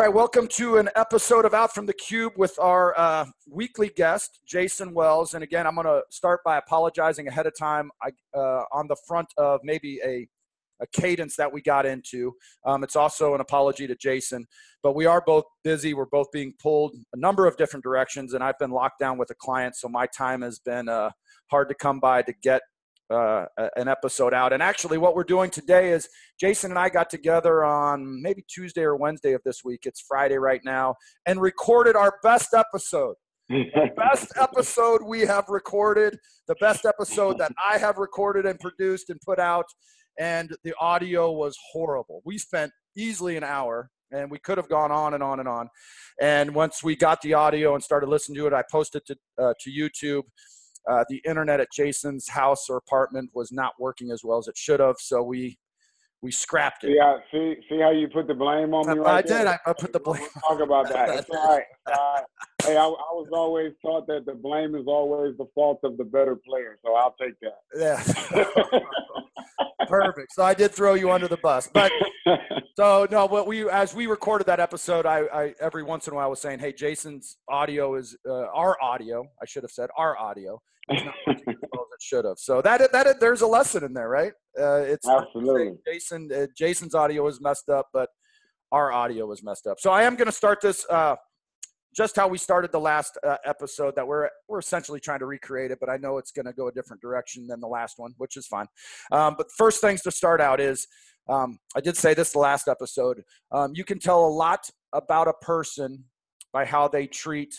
All right, welcome to an episode of Out from the Cube with our uh, weekly guest, Jayson Wells. And again, I'm going to start by apologizing ahead of time I, uh, on the front of maybe a, a cadence that we got into. Um, it's also an apology to Jayson, but we are both busy. We're both being pulled a number of different directions, and I've been locked down with a client, so my time has been uh, hard to come by to get uh, an episode out. And actually, what we're doing today is Jayson and I got together on maybe Tuesday or Wednesday of this week. It's Friday right now, and recorded our best episode. the best episode we have recorded, the best episode that I have recorded and produced and put out. And the audio was horrible. We spent easily an hour and we could have gone on and on and on. And once we got the audio and started listening to it, I posted to, uh, to YouTube uh, the internet at Jayson's house or apartment was not working as well as it should have, so we we scrapped it. Yeah, see, see how you put the blame on me right I there? did. I, I put the blame. We'll talk about that. It's all right. Uh, hey, I, I, was always taught that the blame is always the fault of the better player, so I'll take that. Yeah. Perfect. So I did throw you under the bus, but so no. What we as we recorded that episode, I, I every once in a while was saying, "Hey, Jayson's audio is uh, our audio." I should have said our audio. It's not as well as it should have. So that that there's a lesson in there, right? Uh, it's absolutely Jayson. Uh, Jayson's audio was messed up, but our audio was messed up. So I am going to start this uh, just how we started the last uh, episode that we're we're essentially trying to recreate it but i know it's going to go a different direction than the last one which is fine. Um, but first things to start out is um, i did say this the last episode um, you can tell a lot about a person by how they treat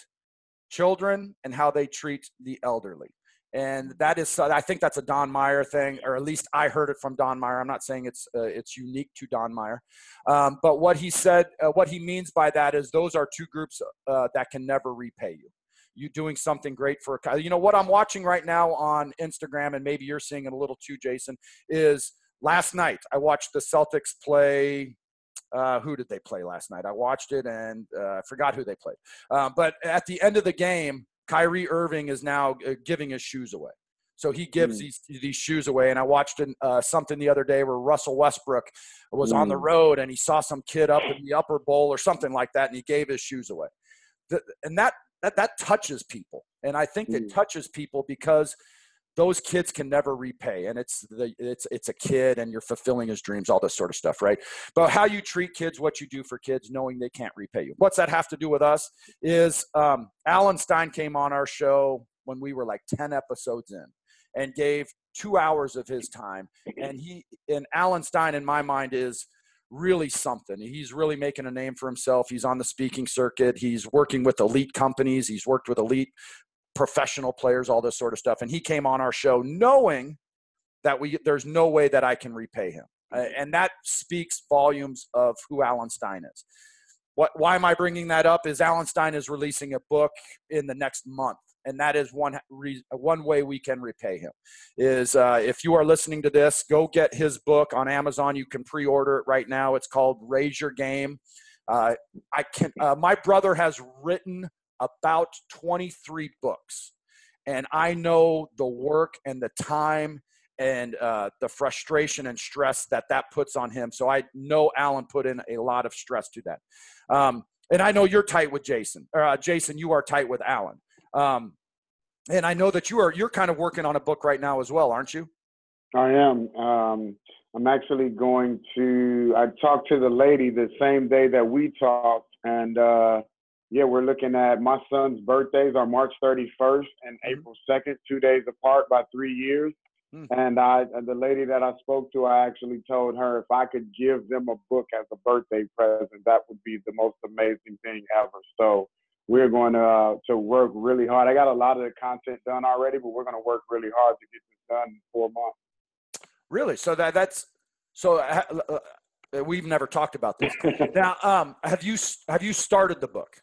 children and how they treat the elderly and that is i think that's a don meyer thing or at least i heard it from don meyer i'm not saying it's uh, it's unique to don meyer um, but what he said uh, what he means by that is those are two groups uh, that can never repay you you doing something great for you know what i'm watching right now on instagram and maybe you're seeing it a little too jayson is last night i watched the celtics play uh, who did they play last night? I watched it and uh, forgot who they played. Uh, but at the end of the game, Kyrie Irving is now uh, giving his shoes away. So he gives mm. these these shoes away. And I watched an, uh, something the other day where Russell Westbrook was mm. on the mm. road and he saw some kid up in the upper bowl or something like that, and he gave his shoes away. The, and that that that touches people, and I think mm. it touches people because those kids can never repay and it's the it's it's a kid and you're fulfilling his dreams all this sort of stuff right but how you treat kids what you do for kids knowing they can't repay you what's that have to do with us is um, alan stein came on our show when we were like 10 episodes in and gave two hours of his time and he and alan stein in my mind is really something. He's really making a name for himself. He's on the speaking circuit. He's working with elite companies. He's worked with elite professional players, all this sort of stuff. And he came on our show knowing that we there's no way that I can repay him, and that speaks volumes of who Alan Stein is. What, why am I bringing that up? Is Alan Stein is releasing a book in the next month, and that is one re, one way we can repay him. Is uh, if you are listening to this, go get his book on Amazon. You can pre-order it right now. It's called Raise Your Game. Uh, I can. Uh, my brother has written about 23 books. And I know the work and the time and uh, the frustration and stress that that puts on him. So I know Alan put in a lot of stress to that. Um, and I know you're tight with Jayson. Or, uh, Jayson, you are tight with Alan. Um, and I know that you are you're kind of working on a book right now as well, aren't you? I am. Um, I'm actually going to. I talked to the lady the same day that we talked, and uh, yeah, we're looking at my son's birthdays are March 31st and mm-hmm. April 2nd, two days apart by three years. Mm-hmm. And I, the lady that I spoke to, I actually told her if I could give them a book as a birthday present, that would be the most amazing thing ever. So we're going to uh, to work really hard. I got a lot of the content done already, but we're going to work really hard to get this done in four months. Really? So that that's so. Uh, uh, we've never talked about this. now, um, have you have you started the book?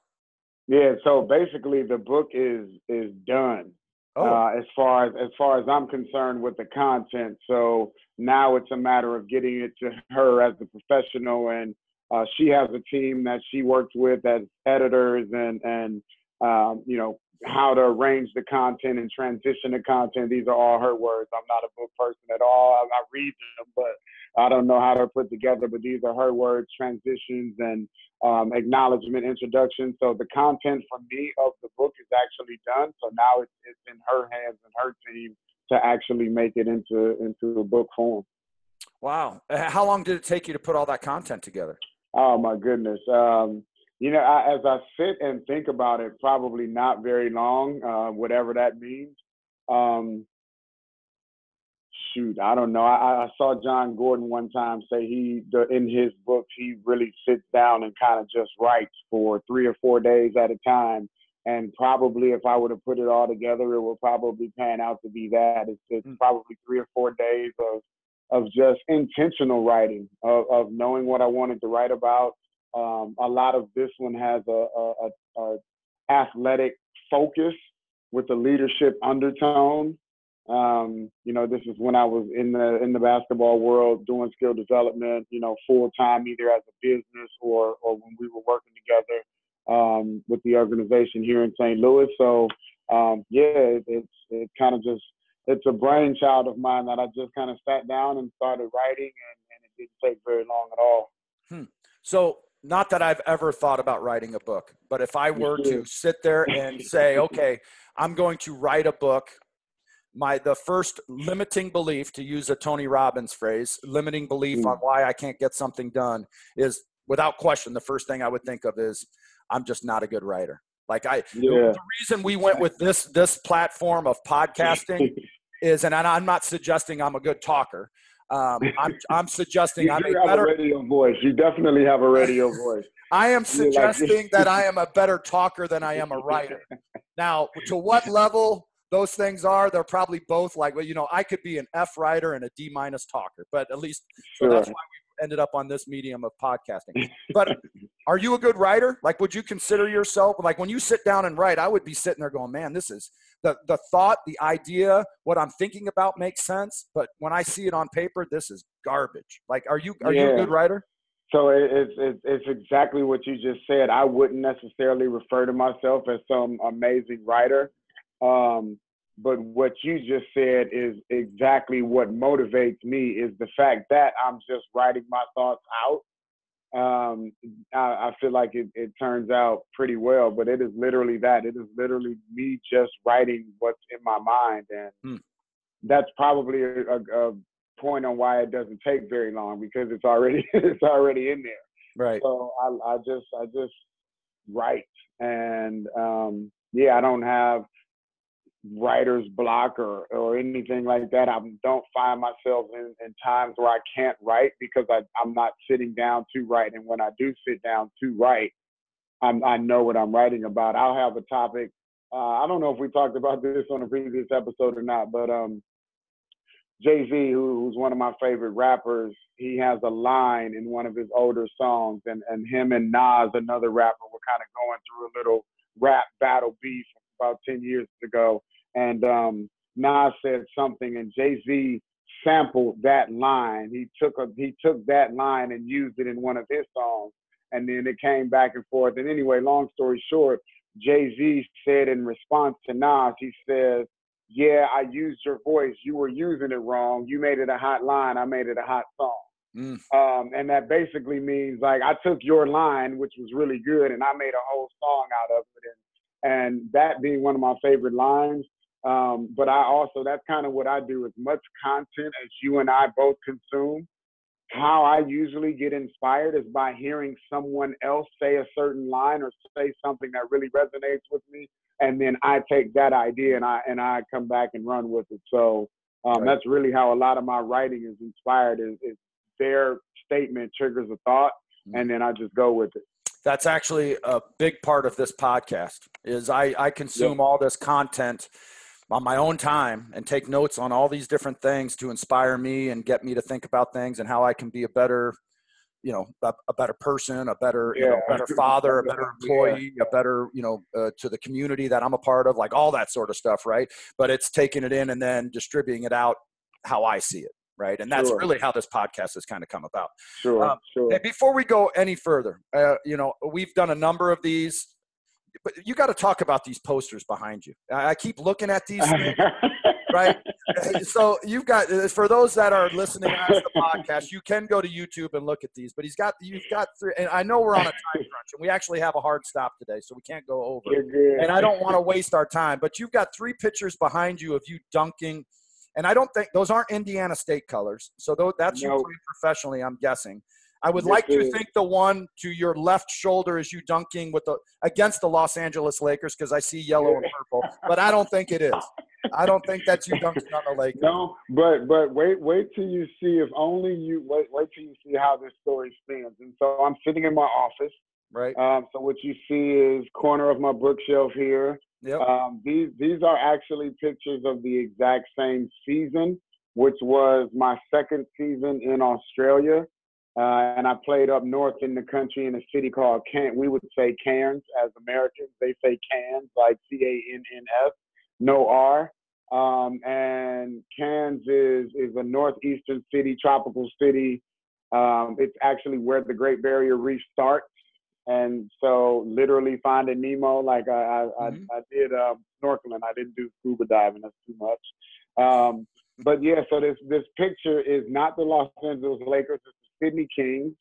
Yeah, so basically the book is is done. Oh. Uh, as far as as far as I'm concerned with the content. So now it's a matter of getting it to her as the professional, and uh, she has a team that she works with as editors and and um, you know how to arrange the content and transition the content. These are all her words. I'm not a book person at all. I, I read them, but I don't know how they're put together, but these are her words, transitions, and um, acknowledgement, introduction. So the content for me of the book is actually done. So now it's, it's in her hands and her team to actually make it into into a book form. Wow! How long did it take you to put all that content together? Oh my goodness. Um, you know, I, as I sit and think about it, probably not very long, uh, whatever that means. Um, shoot, I don't know. I, I saw Jon Gordon one time say he, the, in his book, he really sits down and kind of just writes for three or four days at a time. And probably, if I were to put it all together, it will probably pan out to be that. It's, it's mm. probably three or four days of of just intentional writing, of, of knowing what I wanted to write about. Um, a lot of this one has a, a, a, a athletic focus with a leadership undertone. Um, you know, this is when I was in the in the basketball world doing skill development, you know, full time either as a business or or when we were working together um, with the organization here in St. Louis. So um, yeah, it, it's it kind of just it's a brainchild of mine that I just kind of sat down and started writing, and, and it didn't take very long at all. Hmm. So not that I've ever thought about writing a book, but if I were to sit there and say, okay, I'm going to write a book my the first limiting belief to use a tony robbins phrase limiting belief mm. on why i can't get something done is without question the first thing i would think of is i'm just not a good writer like i yeah. the, the reason we went with this this platform of podcasting is and i'm not suggesting i'm a good talker um, I'm, I'm suggesting you, I'm a better a radio voice. You definitely have a radio voice. I am suggesting that I am a better talker than I am a writer. Now, to what level those things are, they're probably both like, well, you know, I could be an F writer and a D minus talker, but at least sure. so that's why we ended up on this medium of podcasting. But are you a good writer? Like, would you consider yourself like when you sit down and write? I would be sitting there going, man, this is the the thought, the idea, what I'm thinking about makes sense, but when I see it on paper, this is garbage. Like, are you are yeah. you a good writer? So it's, it's it's exactly what you just said. I wouldn't necessarily refer to myself as some amazing writer. Um, but what you just said is exactly what motivates me is the fact that I'm just writing my thoughts out. Um, I, I, feel like it, it turns out pretty well, but it is literally that. It is literally me just writing what's in my mind, and hmm. that's probably a, a, a point on why it doesn't take very long because it's already it's already in there. Right. So I, I just I just write, and um, yeah, I don't have writer's block or, or anything like that. I don't find myself in, in times where I can't write because I, I'm not sitting down to write. And when I do sit down to write, I'm, I know what I'm writing about. I'll have a topic. Uh, I don't know if we talked about this on a previous episode or not, but um, Jay Z, who, who's one of my favorite rappers, he has a line in one of his older songs, and, and him and Nas, another rapper, were kind of going through a little rap battle beef about 10 years ago and um, Nas said something, and Jay Z sampled that line. He took a he took that line and used it in one of his songs, and then it came back and forth. And anyway, long story short, Jay Z said in response to Nas, he says, "Yeah, I used your voice. You were using it wrong. You made it a hot line. I made it a hot song." Mm. Um, and that basically means like I took your line, which was really good, and I made a whole song out of it. And, and that being one of my favorite lines, um, but I also, that's kind of what I do as much content as you and I both consume. How I usually get inspired is by hearing someone else say a certain line or say something that really resonates with me. And then I take that idea and I, and I come back and run with it. So um, right. that's really how a lot of my writing is inspired is, is their statement triggers a thought mm-hmm. and then I just go with it that's actually a big part of this podcast is i, I consume all this content on my own time and take notes on all these different things to inspire me and get me to think about things and how I can be a better, you know, a, a better person, a better, yeah. you know, better father, a better employee, yeah. a better, you know, uh, to the community that I'm a part of, like all that sort of stuff, right? But it's taking it in and then distributing it out how I see it right? And that's sure. really how this podcast has kind of come about. Sure, um, sure. before we go any further, uh, you know, we've done a number of these but you got to talk about these posters behind you. I keep looking at these, right? so you've got uh, for those that are listening on the podcast, you can go to YouTube and look at these. But he's got you've got three, and I know we're on a time crunch, and we actually have a hard stop today, so we can't go over. And I don't want to waste our time. But you've got three pictures behind you of you dunking, and I don't think those aren't Indiana State colors. So that's you playing professionally, I'm guessing. I would like to think the one to your left shoulder is you dunking with the against the Los Angeles Lakers because I see yellow and purple, but I don't think it is. I don't think that's you dunking on the Lakers. No, but but wait wait till you see if only you wait wait till you see how this story stands. And so I'm sitting in my office. Right. Um, so what you see is corner of my bookshelf here. Yep. Um, these these are actually pictures of the exact same season, which was my second season in Australia. Uh, and I played up north in the country in a city called Can. We would say Cairns as Americans. They say Cairns, like C A N N S, no R. Um, and Cairns is is a northeastern city, tropical city. Um, it's actually where the Great Barrier Reef starts. And so, literally, finding Nemo, like I I, mm-hmm. I, I did um, snorkeling. I didn't do scuba diving. That's too much. Um, but yeah, so this this picture is not the Los Angeles Lakers. It's the Sydney Kings.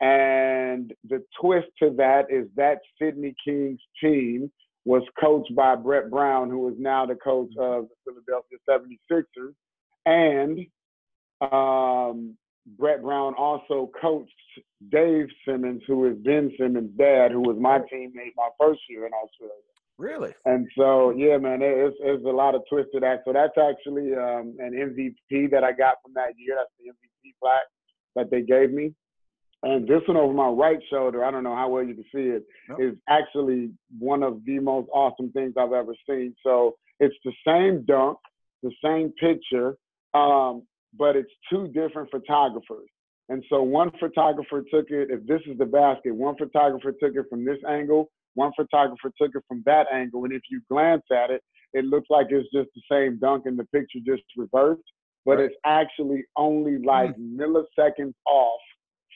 And the twist to that is that Sydney Kings team was coached by Brett Brown, who is now the coach of the Philadelphia 76ers. And um, Brett Brown also coached Dave Simmons, who is Ben Simmons' dad, who was my teammate my first year in Australia. Really? And so, yeah, man, it's, it's a lot of twist to that. So that's actually um, an MVP that I got from that year. That's the MVP plaque that they gave me. And this one over my right shoulder, I don't know how well you can see it, nope. is actually one of the most awesome things I've ever seen. So it's the same dunk, the same picture, um, but it's two different photographers. And so one photographer took it, if this is the basket, one photographer took it from this angle, one photographer took it from that angle. And if you glance at it, it looks like it's just the same dunk and the picture just reversed but right. it's actually only like mm. milliseconds off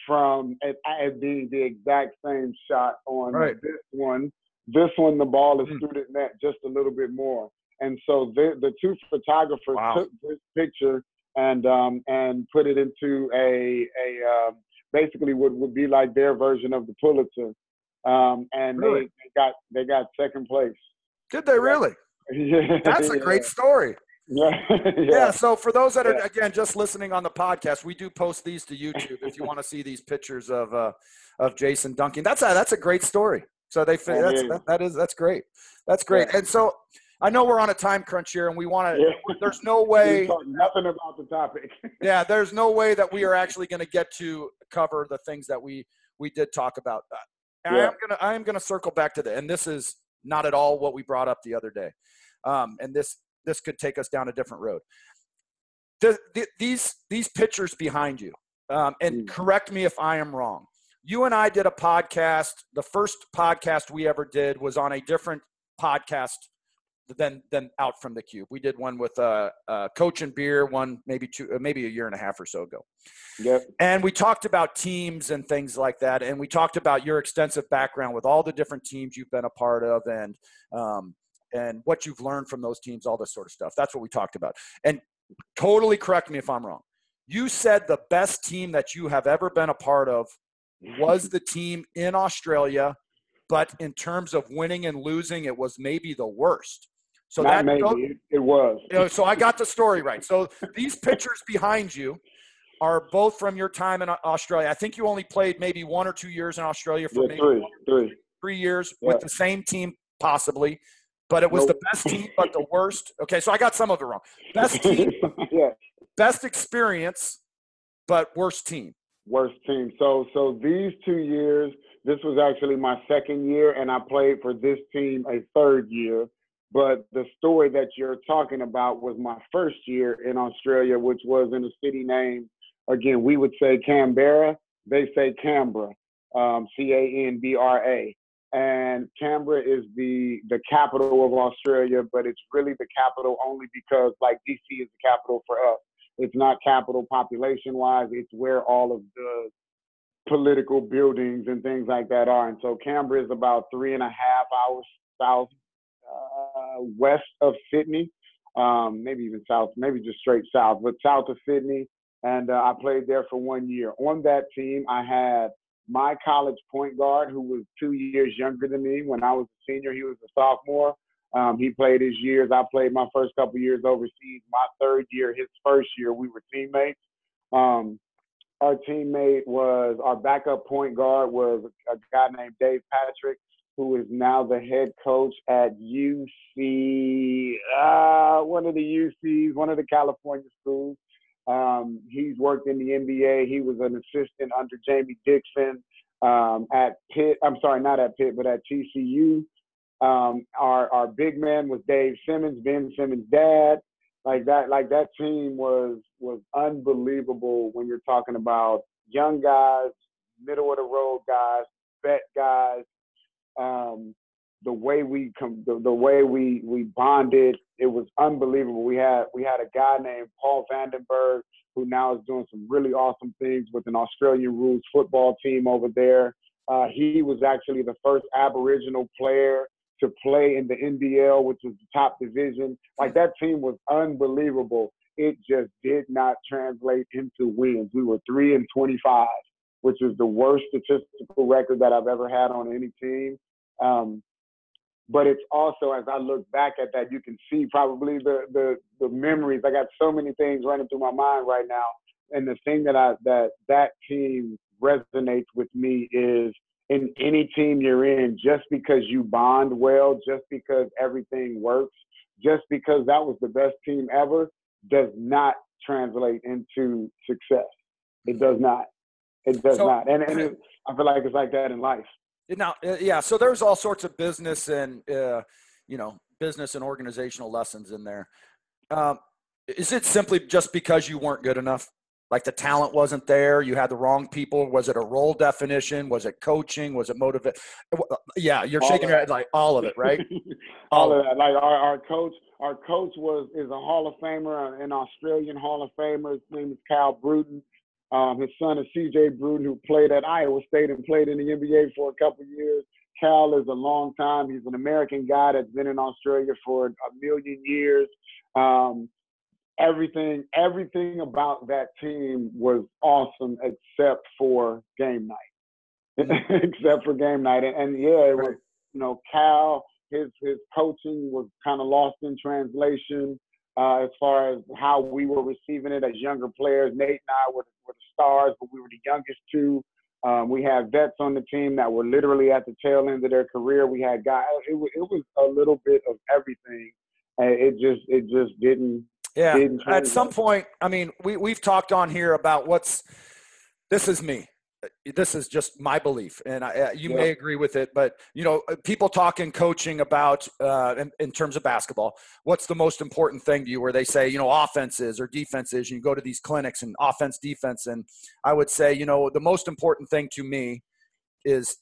from it, it, being the exact same shot on right. this one. This one, the ball is mm. through the net just a little bit more. And so the, the two photographers wow. took this picture and um, and put it into a a um, basically what would be like their version of the Pulitzer. Um, and really? they, they got they got second place. Did they really? Yeah. That's a great story. Yeah. yeah. yeah. So for those that are yeah. again just listening on the podcast, we do post these to YouTube if you want to see these pictures of uh, of Jayson Dunking. That's a that's a great story. So they that's, that, that is that's great. That's great. And so I know we're on a time crunch here, and we want to. There's no way. nothing about the topic. yeah, there's no way that we are actually going to get to cover the things that we we did talk about. Uh, I am gonna I am gonna circle back to the, and this is not at all what we brought up the other day. Um, and this this could take us down a different road. The, the, these these pictures behind you, um, and mm. correct me if I am wrong. You and I did a podcast. The first podcast we ever did was on a different podcast than than out from the cube. We did one with uh, uh, Coach and Beer, one maybe two, uh, maybe a year and a half or so ago. Yep. And we talked about teams and things like that, and we talked about your extensive background with all the different teams you've been a part of, and um, and what you've learned from those teams, all this sort of stuff. That's what we talked about. And totally correct me if I'm wrong. You said the best team that you have ever been a part of was the team in Australia, but in terms of winning and losing, it was maybe the worst. So Not that maybe it was. You know, so I got the story right. So these pictures behind you are both from your time in Australia. I think you only played maybe one or two years in Australia for yeah, maybe three, three. three years yeah. with the same team, possibly but it was nope. the best team, but the worst. Okay, so I got some of it wrong. Best team, yeah. best experience, but worst team. Worst team. So, so these two years, this was actually my second year, and I played for this team a third year. But the story that you're talking about was my first year in Australia, which was in a city named, Again, we would say Canberra. They say Canberra, um, C A N B R A and Canberra is the the capital of Australia, but it's really the capital only because like DC is the capital for us. It's not capital population wise. It's where all of the political buildings and things like that are. And so Canberra is about three and a half hours south west of Sydney. um, maybe even south, maybe just straight south, but south of Sydney. And uh, I played there for one year. On that team, I had my college point guard, who was two years younger than me. When I was a senior, he was a sophomore. Um, he played his years. I played my first couple years overseas. My third year, his first year, we were teammates. Um, our teammate was our backup point guard was a guy named Dave Patrick, who is now the head coach at UC, uh, one of the UCs, one of the California schools. Um, he's worked in the NBA. He was an assistant under Jamie Dixon um, at Pitt. I'm sorry, not at Pitt, but at TCU. Um, our our big man was Dave Simmons, Ben Simmons' dad. Like that, like that team was was unbelievable when you're talking about young guys, middle of the road guys, vet guys. Um, the way we com- the, the way we we bonded, it was unbelievable. We had we had a guy named Paul Vandenberg who now is doing some really awesome things with an Australian rules football team over there. Uh, he was actually the first Aboriginal player to play in the NBL, which was the top division. Like that team was unbelievable. It just did not translate into wins. We were three and 25, which is the worst statistical record that I've ever had on any team. Um, but it's also as I look back at that, you can see probably the the the memories. I got so many things running through my mind right now, and the thing that I that that team resonates with me is in any team you're in, just because you bond well, just because everything works, just because that was the best team ever, does not translate into success. It does not. It does so, not. And, and it, I feel like it's like that in life. Now, uh, yeah. So there's all sorts of business and uh, you know business and organizational lessons in there. Um, is it simply just because you weren't good enough? Like the talent wasn't there, you had the wrong people. Was it a role definition? Was it coaching? Was it motivate? Uh, yeah, you're all shaking your head like all of it, right? all, all of that. Like our, our coach, our coach was is a Hall of Famer, an Australian Hall of Famer. His name is Cal Bruton. Um, his son is C.J. Bruton, who played at Iowa State and played in the NBA for a couple years. Cal is a long time. He's an American guy that's been in Australia for a million years. Um, everything, everything about that team was awesome except for game night. Mm-hmm. except for game night, and, and yeah, it was you know Cal. His his coaching was kind of lost in translation uh, as far as how we were receiving it as younger players. Nate and I were, were the stars, but we were the youngest two. Um, we had vets on the team that were literally at the tail end of their career. We had guys. It, it was a little bit of everything. And it just it just didn't. Yeah. Didn't at some point, I mean, we we've talked on here about what's. This is me this is just my belief, and I, uh, you yeah. may agree with it. But you know, uh, people talking coaching about uh, in, in, terms of basketball, what's the most important thing to you? Where they say, you know, offenses or defenses. And you go to these clinics and offense, defense, and I would say, you know, the most important thing to me is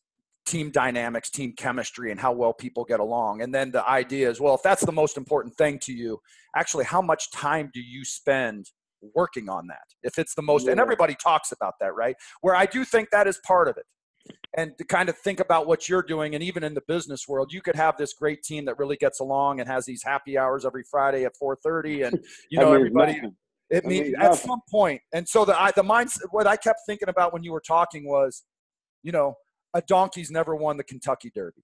team dynamics, team chemistry, and how well people get along. And then the idea is, well, if that's the most important thing to you, actually, how much time do you spend working on that if it's the most yeah. and everybody talks about that right where i do think that is part of it and to kind of think about what you're doing and even in the business world you could have this great team that really gets along and has these happy hours every friday at 4.30 and you know everybody nothing. it means at some point and so the I, the mindset what i kept thinking about when you were talking was you know a donkey's never won the kentucky derby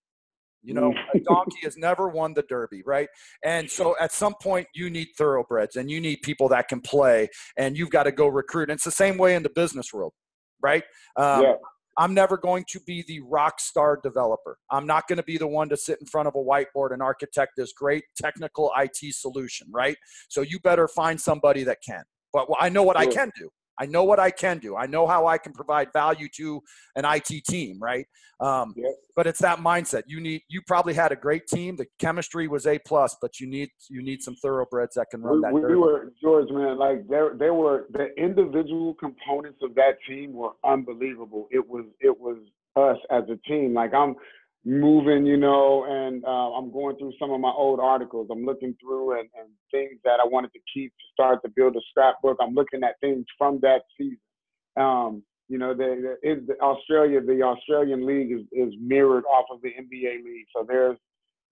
you know, a donkey has never won the Derby, right? And so at some point, you need thoroughbreds and you need people that can play, and you've got to go recruit. And it's the same way in the business world, right? Um, yeah. I'm never going to be the rock star developer. I'm not going to be the one to sit in front of a whiteboard and architect this great technical IT solution, right? So you better find somebody that can. But I know what I can do. I know what I can do. I know how I can provide value to an IT team, right? Um, yep. But it's that mindset. You need. You probably had a great team. The chemistry was a plus, but you need you need some thoroughbreds that can run we, that. We, were George, man. Like there, there were the individual components of that team were unbelievable. It was it was us as a team. Like I'm moving, you know, and uh, I'm going through some of my old articles. I'm looking through and, and things that I wanted to keep to start to build a scrapbook. I'm looking at things from that season. Um, you know, the, the, Australia, the Australian league is, is mirrored off of the NBA league. So there's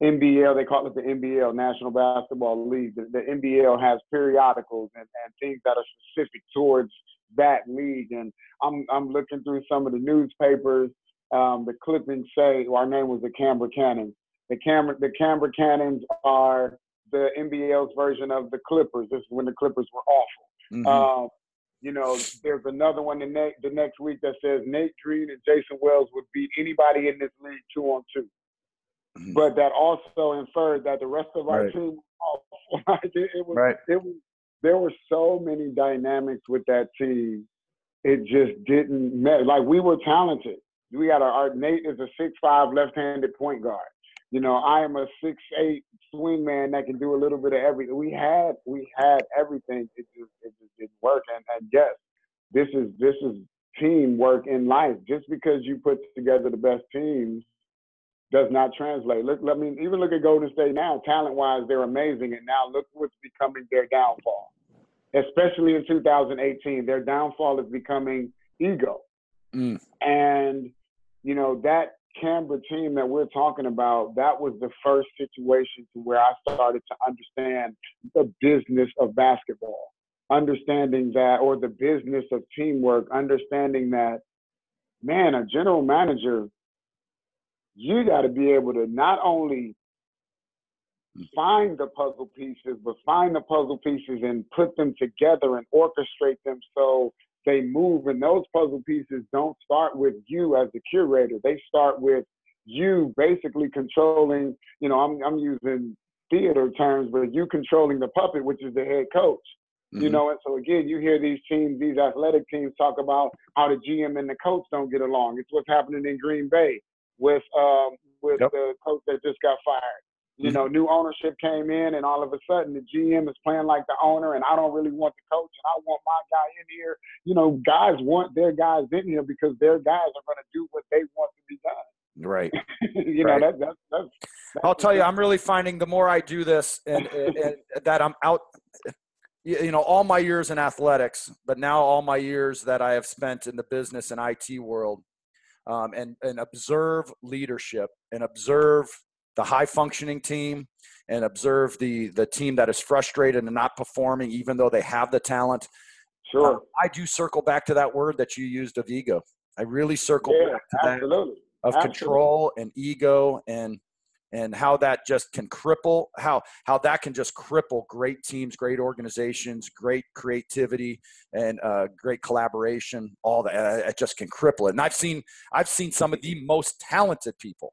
NBL, they call it the NBL, National Basketball League. The, the NBL has periodicals and, and things that are specific towards that league. And I'm I'm looking through some of the newspapers. Um, the clippings say our name was the Canberra Cannons. The Canberra the Canberra Cannons are the NBL's version of the Clippers. This is when the Clippers were awful. Mm-hmm. Um, you know, there's another one the next the next week that says Nate Green and Jayson Wells would beat anybody in this league two on 2 mm-hmm. But that also inferred that the rest of our right. team it, it, was right. it was there were so many dynamics with that team. It just didn't matter. Like we were talented. We got our, Nate is a six five left handed point guard. You know, I am a six eight swing man that can do a little bit of everything. We had we had everything. It just it just didn't work. And, and yes, this is this is teamwork in life. Just because you put together the best teams does not translate. Look, I mean, even look at Golden State now. Talent wise, they're amazing, and now look what's becoming their downfall. Especially in 2018, their downfall is becoming ego. Mm. And you know that Canberra team that we're talking about, that was the first situation to where I started to understand the business of basketball, understanding that, or the business of teamwork, understanding that, man, a general manager, you got to be able to not only find the puzzle pieces, but find the puzzle pieces and put them together and orchestrate them so they move and those puzzle pieces don't start with you as the curator they start with you basically controlling you know i'm, I'm using theater terms but you controlling the puppet which is the head coach mm-hmm. you know and so again you hear these teams these athletic teams talk about how the gm and the coach don't get along it's what's happening in green bay with um with yep. the coach that just got fired you know, new ownership came in, and all of a sudden the GM is playing like the owner, and I don't really want the coach, and I want my guy in here. You know, guys want their guys in here because their guys are going to do what they want to be done. Right. you right. know, that, that, that's, that's. I'll tell you, I'm really finding the more I do this, and, and, and that I'm out. You know, all my years in athletics, but now all my years that I have spent in the business and IT world, um, and and observe leadership and observe the high functioning team and observe the the team that is frustrated and not performing even though they have the talent. Sure. Um, i do circle back to that word that you used of ego. I really circle yeah, back to absolutely. that of absolutely. control and ego and and how that just can cripple how how that can just cripple great teams great organizations great creativity and uh, great collaboration all that uh, it just can cripple it. And i've seen i've seen some of the most talented people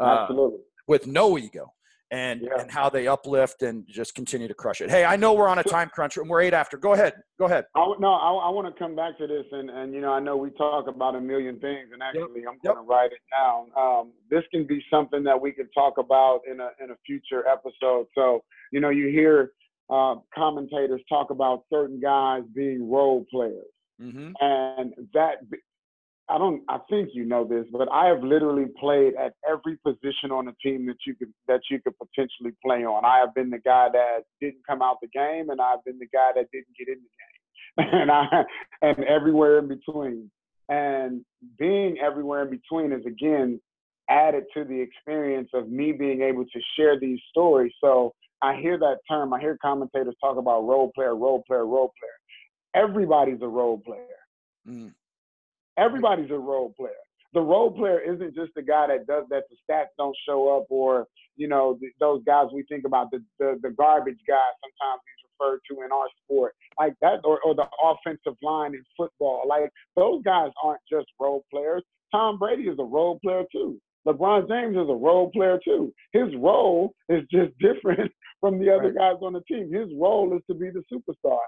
uh, absolutely with no ego and yeah. and how they uplift and just continue to crush it. Hey, I know we're on a time crunch and we're eight after. Go ahead. Go ahead. I, no, I, I want to come back to this and and you know I know we talk about a million things and actually yep. I'm going to write it down. Um, this can be something that we can talk about in a in a future episode. So you know you hear uh, commentators talk about certain guys being role players. Mm-hmm. And that I don't I think you know this, but I have literally played at every position on a team that you could that you could potentially play on. I have been the guy that didn't come out the game and I've been the guy that didn't get in the game. and I and everywhere in between. And being everywhere in between is again added to the experience of me being able to share these stories. So I hear that term, I hear commentators talk about role player, role player, role player. Everybody's a role player. Mm. Everybody's a role player. The role player isn't just the guy that does that the stats don't show up or, you know, th- those guys we think about, the, the, the garbage guy sometimes he's referred to in our sport, like that, or, or the offensive line in football. Like those guys aren't just role players. Tom Brady is a role player too. LeBron James is a role player too. His role is just different from the other right. guys on the team. His role is to be the superstar.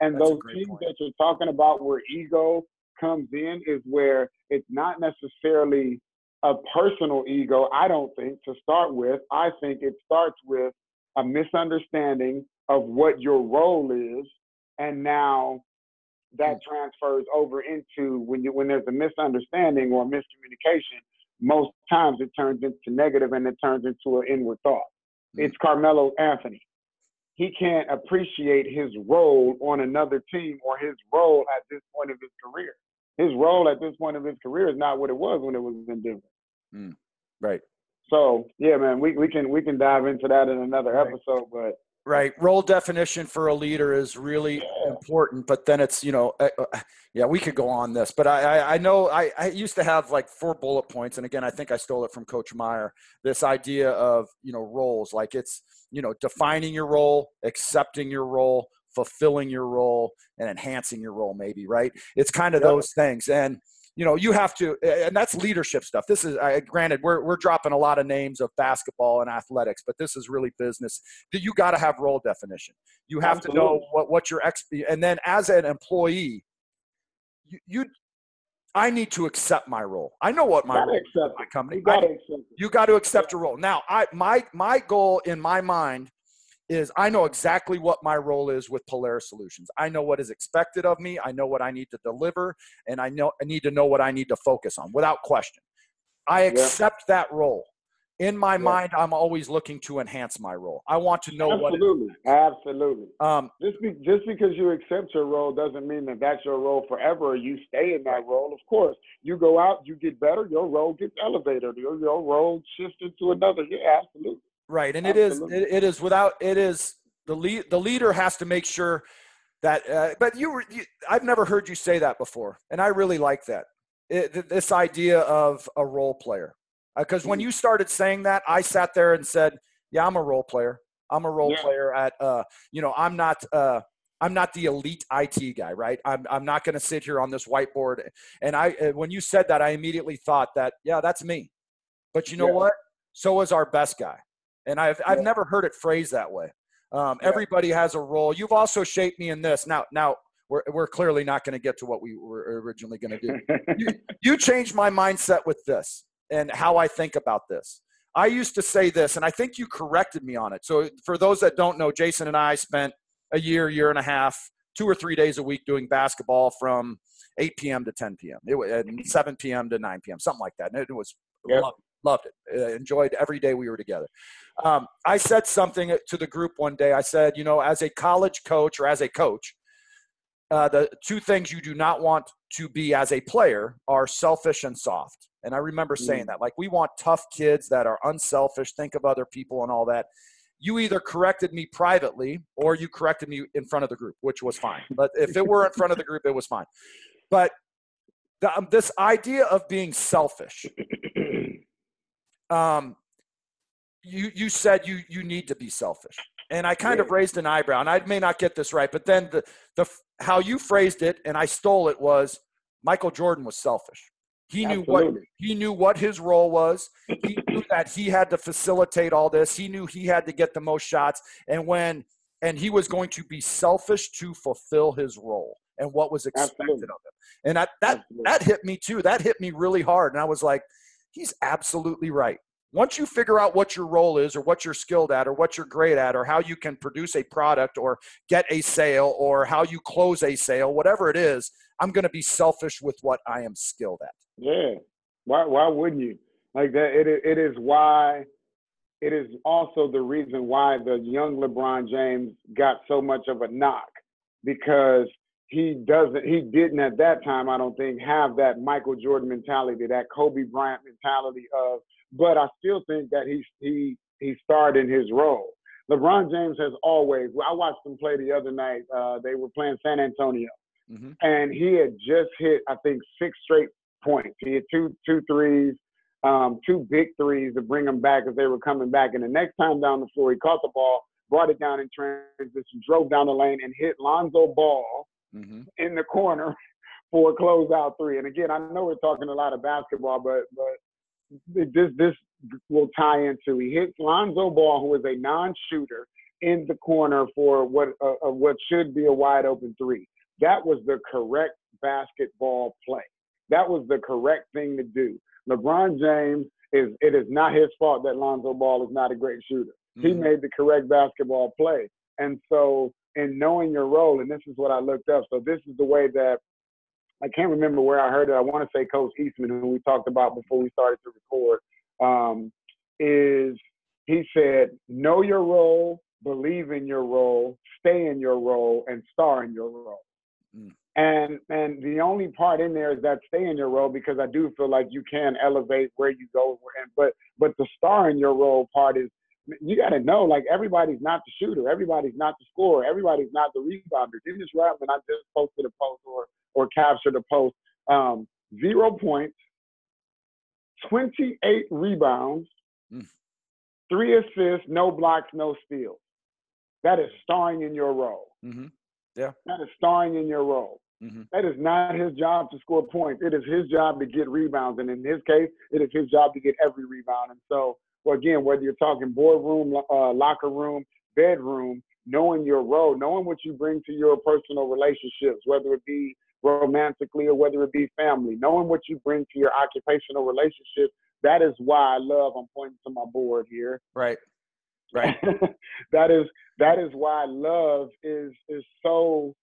And That's those teams point. that you're talking about where ego comes in is where it's not necessarily a personal ego, I don't think, to start with. I think it starts with a misunderstanding of what your role is. And now that transfers over into when you when there's a misunderstanding or miscommunication, most times it turns into negative and it turns into an inward thought. Mm-hmm. It's Carmelo Anthony. He can't appreciate his role on another team or his role at this point of his career his role at this point of his career is not what it was when it was in Denver. Mm, right. So yeah, man, we, we can we can dive into that in another right. episode, but right role definition for a leader is really yeah. important but then it's you know uh, uh, yeah we could go on this but I, I, I know I, I used to have like four bullet points and again i think i stole it from coach meyer this idea of you know roles like it's you know defining your role accepting your role fulfilling your role and enhancing your role maybe right it's kind of yep. those things and you know you have to and that's leadership stuff this is I, granted we're, we're dropping a lot of names of basketball and athletics but this is really business you got to have role definition you have Absolutely. to know what, what your ex and then as an employee you, you I need to accept my role. I know what my role is my company. You got, I, you got to accept your role. Now, I my my goal in my mind is I know exactly what my role is with Polaris Solutions. I know what is expected of me. I know what I need to deliver, and I know I need to know what I need to focus on without question. I accept yeah. that role. In my yeah. mind, I'm always looking to enhance my role. I want to know absolutely. what. Absolutely, absolutely. Um, just be, just because you accept your role doesn't mean that that's your role forever. You stay in that role. Of course, you go out, you get better, your role gets elevated, your, your role shifts into another. Yeah, absolutely. Right, and Absolutely. it is it, it is without it is the lead the leader has to make sure that. Uh, but you, were, you, I've never heard you say that before, and I really like that. It, this idea of a role player, because uh, when mm. you started saying that, I sat there and said, "Yeah, I'm a role player. I'm a role yeah. player at uh, you know, I'm not uh, I'm not the elite IT guy, right? I'm, I'm not going to sit here on this whiteboard. And I, uh, when you said that, I immediately thought that, yeah, that's me. But you know yeah. what? So is our best guy. And I've, I've never heard it phrased that way. Um. Everybody has a role. You've also shaped me in this. Now, now we're, we're clearly not going to get to what we were originally going to do. you, you changed my mindset with this and how I think about this. I used to say this, and I think you corrected me on it. So, for those that don't know, Jayson and I spent a year, year and a half, two or three days a week doing basketball from 8 p.m. to 10 p.m. It was 7 p.m. to 9 p.m. Something like that. And it was yep. Loved, it. Uh, enjoyed every day we were together. Um, I said something to the group one day. I said, you know, as a college coach or as a coach, uh, the two things you do not want to be as a player are selfish and soft. And I remember saying mm. that. Like, we want tough kids that are unselfish, think of other people and all that. You either corrected me privately or you corrected me in front of the group, which was fine. But if it were in front of the group, it was fine. But the, um, this idea of being selfish, um, you you said you you need to be selfish and i kind yeah. of raised an eyebrow and i may not get this right but then the the how you phrased it and i stole it was michael jordan was selfish he Absolutely. knew what he knew what his role was he knew that he had to facilitate all this he knew he had to get the most shots and when and he was going to be selfish to fulfill his role and what was expected Absolutely. of him and that that Absolutely. that hit me too that hit me really hard and i was like he's absolutely right. Once you figure out what your role is or what you're skilled at or what you're great at or how you can produce a product or get a sale or how you close a sale whatever it is i'm going to be selfish with what i am skilled at. Yeah. Why why wouldn't you? Like that it, it is why it is also the reason why the young lebron james got so much of a knock because he doesn't he didn't at that time i don't think have that michael jordan mentality that kobe bryant mentality of but I still think that he he he starred in his role. LeBron James has always. I watched him play the other night. Uh, they were playing San Antonio, mm-hmm. and he had just hit I think six straight points. He had two two threes, um, two big threes to bring them back as they were coming back. And the next time down the floor, he caught the ball, brought it down in transition, drove down the lane, and hit Lonzo Ball mm-hmm. in the corner for a closeout three. And again, I know we're talking a lot of basketball, but but this this will tie into. He hits Lonzo Ball, who is a non-shooter, in the corner for what uh, uh, what should be a wide open three. That was the correct basketball play. That was the correct thing to do. LeBron James is it is not his fault that Lonzo Ball is not a great shooter. Mm-hmm. He made the correct basketball play. And so in knowing your role, and this is what I looked up. So this is the way that I can't remember where I heard it. I want to say Coach Eastman, who we talked about before we started to record, um, is he said, know your role, believe in your role, stay in your role, and star in your role. Mm. And and the only part in there is that stay in your role because I do feel like you can elevate where you go. And but but the star in your role part is you got to know like everybody's not the shooter, everybody's not the scorer, everybody's not the rebounder. Dennis Rodman, I just posted a post or or captured a post. Um, zero points, 28 rebounds, mm. three assists, no blocks, no steals. That is starring in your role. Mm-hmm. Yeah. That is starring in your role. Mm-hmm. That is not his job to score points. It is his job to get rebounds. And in his case, it is his job to get every rebound. And so, well, again, whether you're talking boardroom, uh, locker room, bedroom, knowing your role, knowing what you bring to your personal relationships, whether it be romantically or whether it be family, knowing what you bring to your occupational relationship. That is why I love. I'm pointing to my board here. Right. Right. that is that is why love is is so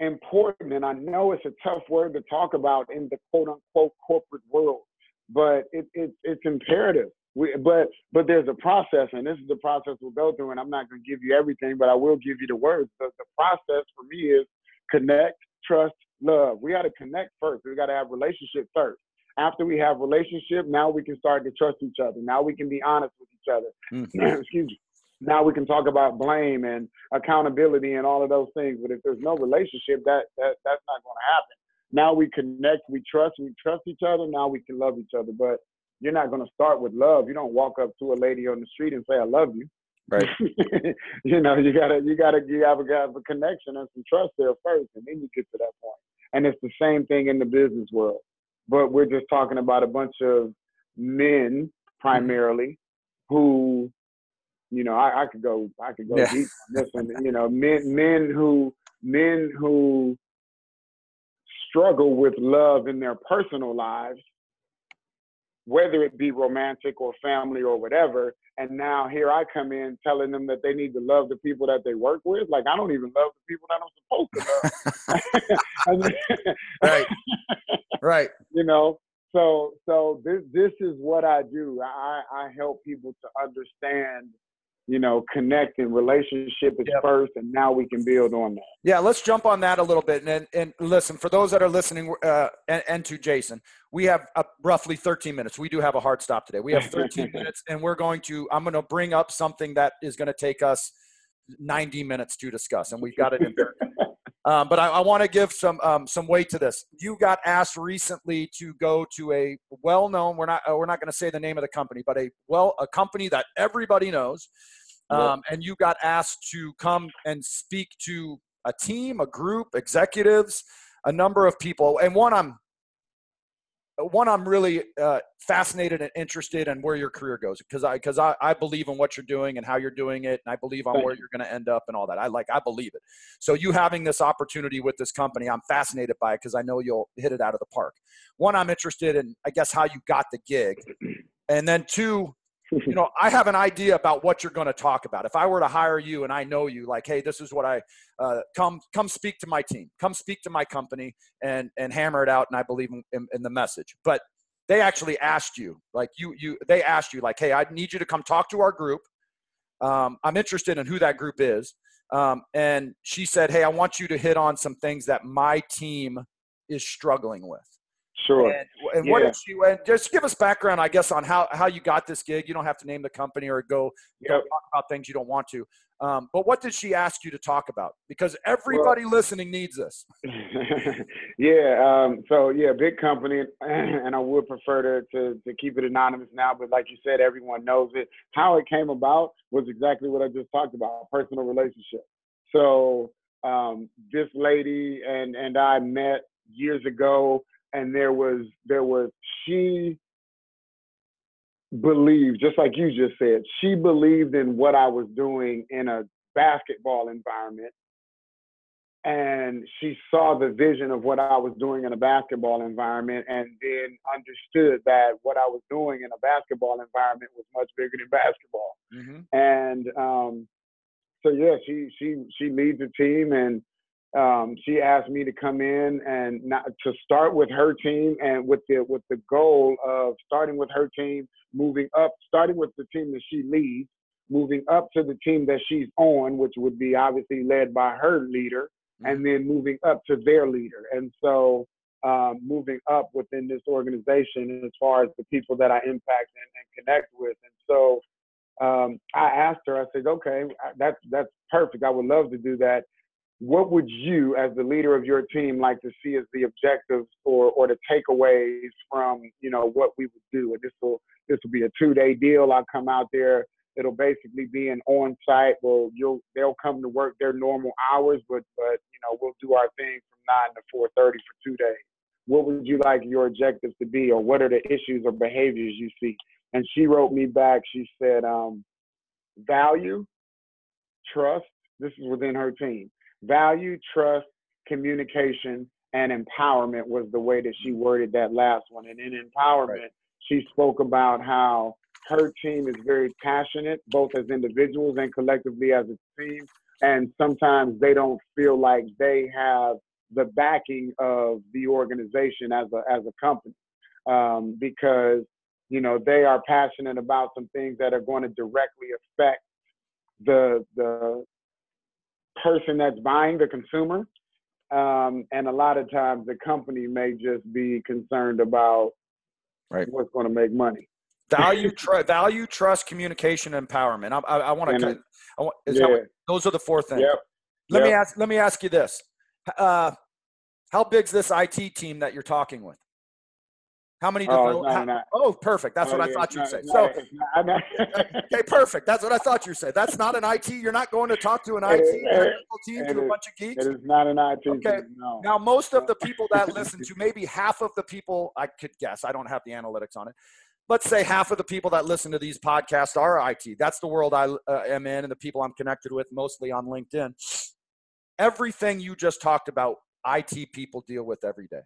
important. And I know it's a tough word to talk about in the quote unquote corporate world, but it, it it's imperative. We, but but there's a process, and this is the process we'll go through. And I'm not going to give you everything, but I will give you the words. The, the process for me is connect, trust, love. We got to connect first. We got to have relationship first. After we have relationship, now we can start to trust each other. Now we can be honest with each other. Mm-hmm. Excuse me. Now we can talk about blame and accountability and all of those things. But if there's no relationship, that, that that's not going to happen. Now we connect, we trust, we trust each other. Now we can love each other. But you're not going to start with love. You don't walk up to a lady on the street and say, "I love you." Right. you know, you gotta, you gotta, you have to have a connection and some trust there first, and then you get to that point. And it's the same thing in the business world. But we're just talking about a bunch of men primarily who, you know, I, I could go, I could go yeah. deep on this one. You know, men, men who, men who struggle with love in their personal lives whether it be romantic or family or whatever. And now here I come in telling them that they need to love the people that they work with. Like I don't even love the people that I'm supposed to love. right. Right. You know, so so this this is what I do. I I help people to understand you know, connect and relationship is yep. first, and now we can build on that. Yeah, let's jump on that a little bit. And, and listen, for those that are listening, uh, and, and to Jayson, we have uh, roughly 13 minutes. We do have a hard stop today. We have 13 minutes, and we're going to, I'm going to bring up something that is going to take us 90 minutes to discuss, and we've got it in there. Um, but I, I want to give some um, some weight to this. You got asked recently to go to a well-known. We're not uh, we're not going to say the name of the company, but a well a company that everybody knows um, and you got asked to come and speak to a team, a group, executives, a number of people. And one I'm one I'm really uh, fascinated and interested in where your career goes because I because I, I believe in what you're doing and how you're doing it and I believe on where you're going to end up and all that. I like I believe it. So you having this opportunity with this company, I'm fascinated by it because I know you'll hit it out of the park. One, I'm interested in I guess how you got the gig, and then two, you know, I have an idea about what you're going to talk about. If I were to hire you and I know you, like, hey, this is what I uh, come come speak to my team, come speak to my company, and and hammer it out. And I believe in, in, in the message. But they actually asked you, like you you they asked you, like, hey, I need you to come talk to our group. Um, I'm interested in who that group is. Um, and she said, hey, I want you to hit on some things that my team is struggling with. Sure. And, and yeah. what did you and just give us background, I guess, on how, how you got this gig. You don't have to name the company or go yep. talk about things you don't want to. Um, but what did she ask you to talk about? Because everybody well, listening needs this. yeah. Um, so yeah, big company, and I would prefer to, to to keep it anonymous now. But like you said, everyone knows it. How it came about was exactly what I just talked about: personal relationship. So um, this lady and and I met years ago and there was there was she believed just like you just said she believed in what i was doing in a basketball environment and she saw the vision of what i was doing in a basketball environment and then understood that what i was doing in a basketball environment was much bigger than basketball mm-hmm. and um, so yeah she she she leads a team and um, she asked me to come in and not, to start with her team and with the with the goal of starting with her team, moving up, starting with the team that she leads, moving up to the team that she's on, which would be obviously led by her leader, mm-hmm. and then moving up to their leader. And so um, moving up within this organization as far as the people that I impact and, and connect with. And so um, I asked her, I said, okay, that's, that's perfect. I would love to do that. What would you, as the leader of your team, like to see as the objectives or, or the takeaways from, you know, what we would do? And this will, this will be a two day deal. I'll come out there. It'll basically be an on site Well, you'll, they'll come to work their normal hours, but, but, you know, we'll do our thing from nine to 4.30 for two days what would you like your objectives to be or what are the issues or behaviors you see and she wrote me back she said um, value trust this is within her team value trust communication and empowerment was the way that she worded that last one and in empowerment right. she spoke about how her team is very passionate both as individuals and collectively as a team and sometimes they don't feel like they have the backing of the organization as a as a company um, because you know they are passionate about some things that are going to directly affect the the person that's buying the consumer um, and a lot of times the company may just be concerned about right. what's going to make money value tr- value trust communication empowerment i, I, I want to yeah. those are the four things yep. let yep. me ask let me ask you this uh, how big's this IT team that you're talking with? How many? Oh, how, oh perfect. That's what I thought you'd say. So, okay, perfect. That's what I thought you'd say. That's not an IT. You're not going to talk to an IT it, team to a bunch of geeks. It is not an IT. Okay. Team, no. Now, most of the people that listen to, maybe half of the people, I could guess. I don't have the analytics on it. Let's say half of the people that listen to these podcasts are IT. That's the world I uh, am in, and the people I'm connected with, mostly on LinkedIn. Everything you just talked about IT people deal with every day.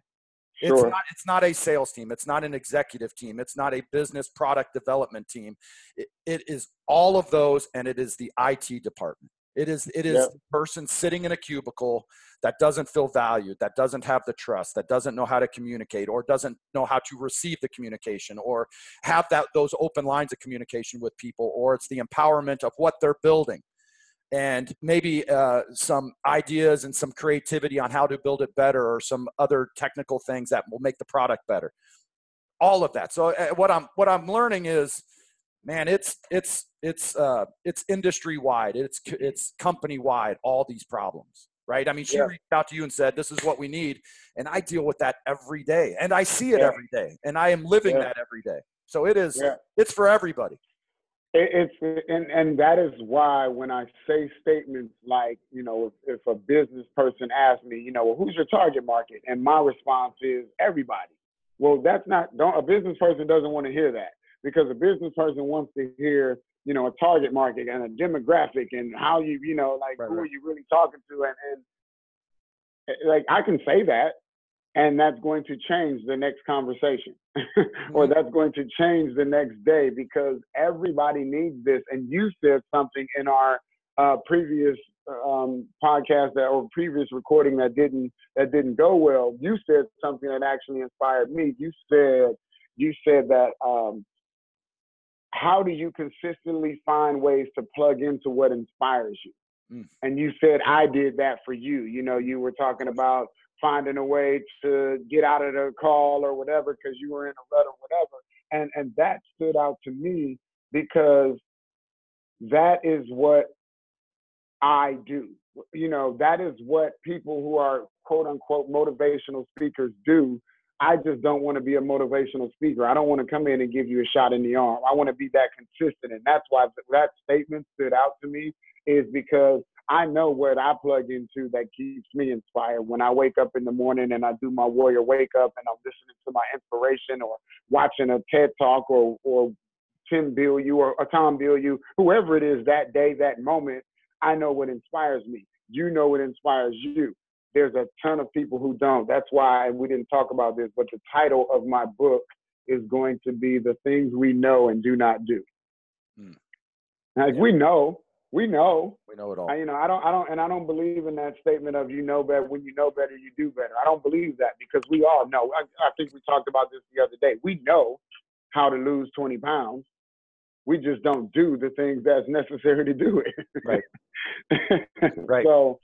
Sure. It's not it's not a sales team, it's not an executive team, it's not a business product development team. it, it is all of those and it is the IT department. It is it is yep. the person sitting in a cubicle that doesn't feel valued, that doesn't have the trust, that doesn't know how to communicate or doesn't know how to receive the communication or have that those open lines of communication with people or it's the empowerment of what they're building and maybe uh, some ideas and some creativity on how to build it better or some other technical things that will make the product better. All of that. So uh, what i'm what i'm learning is man it's it's it's uh it's industry wide it's it's company wide all these problems right? I mean she yeah. reached out to you and said this is what we need and i deal with that every day and i see it yeah. every day and i am living yeah. that every day. So it is it's for everybody it's and and that is why when I say statements like you know if, if a business person asks me you know well, who's your target market and my response is everybody. Well, that's not don't a business person doesn't want to hear that because a business person wants to hear you know a target market and a demographic and how you you know like right, who right. are you really talking to and, and eh, like I can say that and that's going to change the next conversation or mm-hmm. that's going to change the next day because everybody needs this and you said something in our uh, previous um, podcast that, or previous recording that didn't that didn't go well you said something that actually inspired me you said you said that um, how do you consistently find ways to plug into what inspires you mm. and you said i did that for you you know you were talking about finding a way to get out of the call or whatever because you were in a rut or whatever. And and that stood out to me because that is what I do. You know, that is what people who are quote unquote motivational speakers do. I just don't want to be a motivational speaker. I don't want to come in and give you a shot in the arm. I want to be that consistent. And that's why that statement stood out to me is because I know what I plug into that keeps me inspired. When I wake up in the morning and I do my warrior wake up and I'm listening to my inspiration or watching a TED talk or or Tim Bilyeu or, or Tom Bilyeu, whoever it is that day, that moment, I know what inspires me. You know what inspires you. There's a ton of people who don't. That's why we didn't talk about this, but the title of my book is going to be The Things We Know and Do Not Do. Hmm. Now, yeah. we know, we know. We know it all. I, you know, I don't, I don't, and I don't believe in that statement of you know better. When you know better, you do better. I don't believe that because we all know. I, I think we talked about this the other day. We know how to lose 20 pounds. We just don't do the things that's necessary to do it. Right. right. So,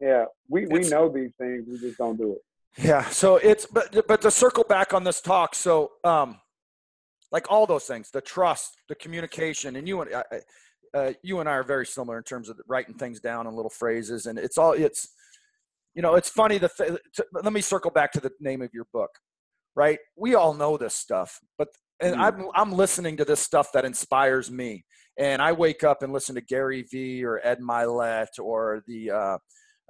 yeah. We we It's- know these things. We just don't do it. Yeah. So it's but but to circle back on this talk, so um, like all those things, the trust, the communication, and you and I, I- uh, you and I are very similar in terms of writing things down in little phrases, and it's all it's, you know, it's funny. The th- to, let me circle back to the name of your book, right? We all know this stuff, but and Mm. I'm I'm listening to this stuff that inspires me, and I wake up and listen to Gary Vee or Ed Mylett or the. Uh,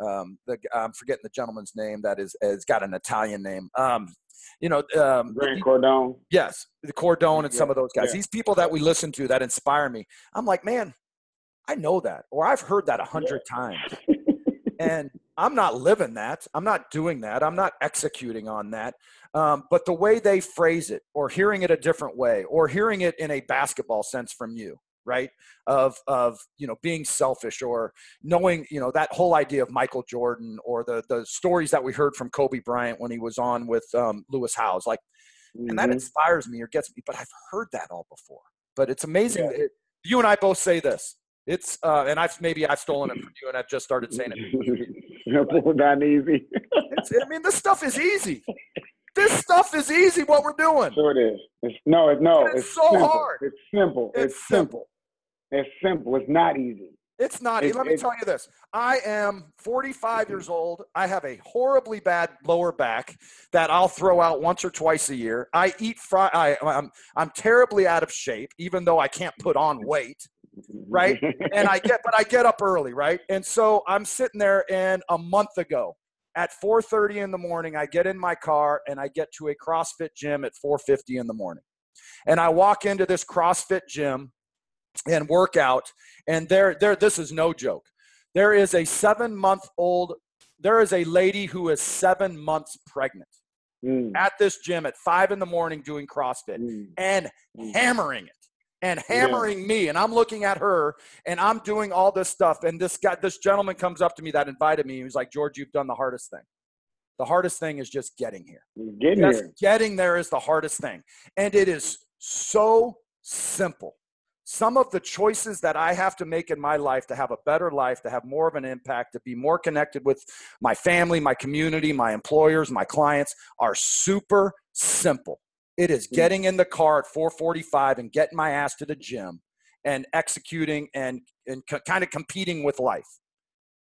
um, the I'm forgetting the gentleman's name that is has got an Italian name. Um, you know, um, Grant Cardone. Yes, the Cardone and some of those guys. yeah. These people that we listen to that inspire me. I'm like, man, I know that, or I've heard that a hundred times, and I'm not living that. I'm not doing that. I'm not executing on that. Um, but the way they phrase it, or hearing it a different way, or hearing it in a basketball sense from you, right? Of of you know being selfish, or knowing you know that whole idea of Michael Jordan, or the the stories that we heard from Kobe Bryant when he was on with um, Lewis Howes, like and that Mhm. inspires me or gets me. But I've heard that all before. But it's amazing. Yeah. that it- you and I both say this. It's uh, and I've maybe I've stolen it from you, and I've just started saying it. Simple, not easy. It's, I mean, this stuff is easy. This stuff is easy. What we're doing. sure it is. It's, no, it, no, it's it's, so simple. hard. It's simple. It's It's, simple. It's simple. It's not easy. It's not. It- let me tell you this. I am 45 years old. I have a horribly bad lower back that I'll throw out once or twice a year. I eat fry. I, I'm I'm terribly out of shape, even though I can't put on weight. Right. and I get, but I get up early, right? And so I'm sitting there, and a month ago, at 4:30 in the morning, I get in my car and I get to a CrossFit gym at 4:50 in the morning, and I walk into this CrossFit gym and work out, and there, there, this is no joke. There is a seven-month-old, there is a lady who is seven months pregnant Mm, at this gym at five in the morning doing CrossFit mm, and mm. hammering it and hammering me and i'm looking at her and i'm doing all this stuff and this guy this gentleman comes up to me that invited me he was like george you've done the hardest thing. The hardest thing is just getting here. Getting just here. getting there is the hardest thing. And it is so simple some of the choices that i have to make in my life to have a better life to have more of an impact to be more connected with my family my community my employers my clients are super simple it is Mm. getting in the car at 4:45 and getting my ass to the gym and executing and and co- kind of competing with life.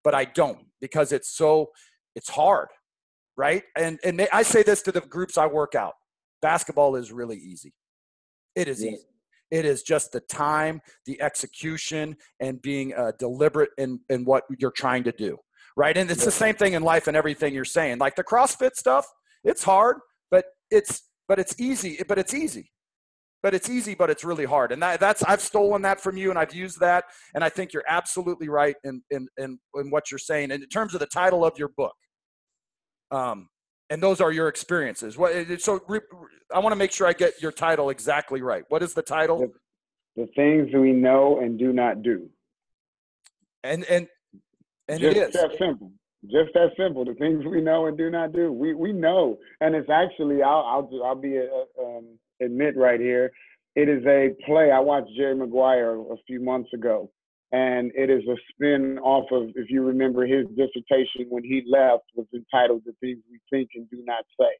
But I don't because it's so it's hard, right? And and I say this to the groups I work out. Basketball is really easy. It is Yeah. easy. It is just the time, the execution, and being uh, deliberate in in what you're trying to do, right? And it's the same thing in life and everything you're saying. Like the CrossFit stuff, it's hard, but it's but it's easy. But it's easy. But it's easy, but it's really hard. And that, that's I've stolen that from you, and I've used that. And I think you're absolutely right in in in, in what you're saying. And in terms of the title of your book, um, and those are your experiences. What? So re, I want to make sure I get your title exactly right. What is the title? Yep. The things we know and do not do. And and and Just it is. that simple. Just that simple. The things we know and do not do. We we know, and it's actually I'll I'll I'll be a, um, admit right here. It is a play. I watched Jerry Maguire a few months ago, and it is a spin off of if you remember his dissertation when he left was entitled "The Things We Think and Do Not Say."